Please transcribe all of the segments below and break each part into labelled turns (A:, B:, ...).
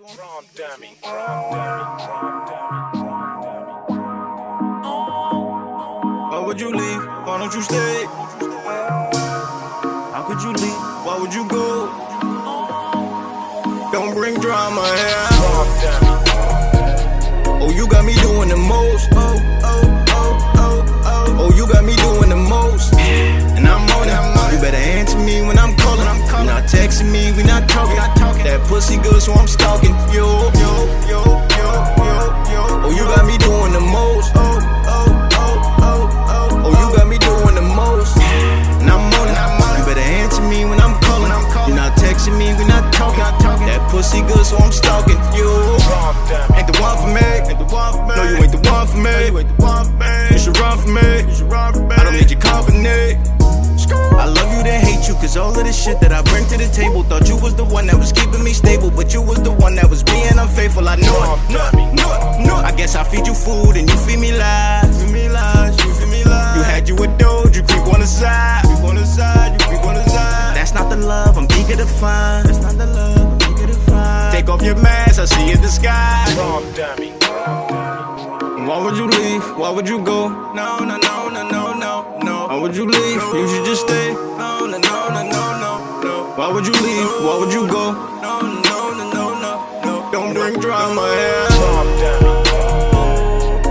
A: Prom dummy. Prom dummy. Prom dummy. Prom dummy.
B: Why would you leave? Why don't you stay? How could you leave? Why would you go? Don't bring drama here. Oh, you got me doing the most. Oh, Texting me, we not talking. That pussy good, so I'm stalking. Yo, yo, yo, yo, yo, yo. Oh, you got me doing the most. Oh, oh, oh, oh, oh. Oh, you got me doing the most. And I'm on it. You better answer me when I'm calling. I'm calling. You not texting me, we not talking. That pussy good, so I'm stalking. Yo, ain't the one for me. Ain't the one for me. No, you ain't the one for me. You ain't the one for me. You should run for me. You should run for me. I don't need your company. Cause all of the shit that I bring to the table. Thought you was the one that was keeping me stable, but you was the one that was being unfaithful. I know it, know
A: dummy.
B: it, know know it. I guess I feed you food and you feed me lies. Feed me lies, you feed me lies. You had you a doge, you creep on the side. Creep on the side, you creep on the side. That's not the love I'm eager to find. That's not the love I'm eager to find. Take off your mask, I see in the sky.
A: Prom dummy.
B: Why would you leave? Why would you go? No, no, no, no, no, no, no. Would you leave? You should just stay. No, no, no, no, no, no. Why would you leave? Why would you go? No, no, no, no, no, no. Don't bring drama here.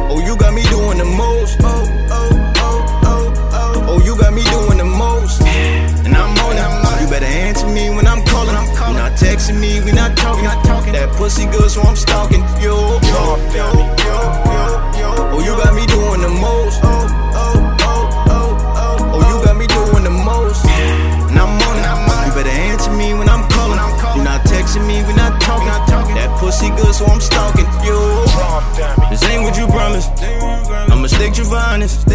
B: Oh, you got me doing the most. Oh, oh, oh, oh, oh. Oh, you got me doing the most. And I'm on it. You better answer me when I'm calling. I'm calling. Not texting me, we not talking. Not talking. That pussy good, so I'm stalking. Yo, yo, yo, yo. So I'm stalking. Yo.
A: Prom dummy.
B: This ain't what you promised. I'ma stick you for honest.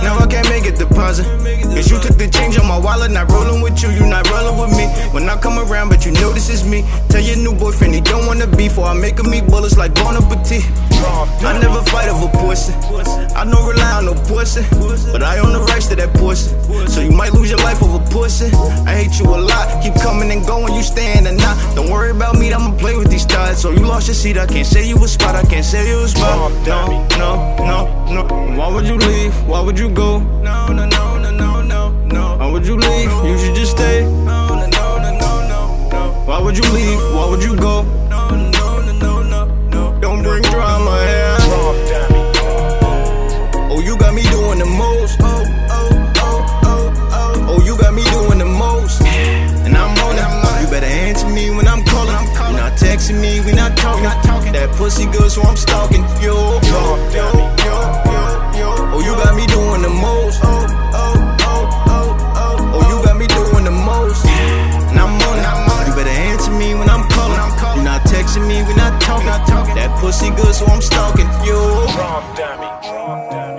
B: Now I can't make a deposit. Cause you took the change on my wallet, not rolling with you, you not rolling with me. When I come around, but you know this is me. Tell your new boyfriend he don't wanna be, for I make him eat bullets like Bon Appetit. I never fight over pussy. I don't rely on no pussy. But I own the rights to that pussy. So you might lose your life over pussy. I hate you a lot. Keep coming and going, you staying or not. Don't worry about me, I'ma play with these. So you lost your seat, I can't say you was spot, I can't say you was spot. No, no, no, no. Why would you leave? Why would you go? No, no, no, no, no, no, no. Why would you leave? You should just stay. No, no, no, no, no, no, no. Why would you leave? Why would you go? No, no, no, no, no, no. Don't bring drama Texting me, we not talking. That pussy good, so I'm stalking. Yo, yo, yo, yo, yo, yo. Oh, you got me doing the most. Oh, oh, oh, oh, oh. Oh, you got me doing the most. And I'm on it. You better answer me when I'm calling. You not texting me, we not talking. That pussy good, so I'm stalking. Yo.
A: Prom dummy. Prom dummy.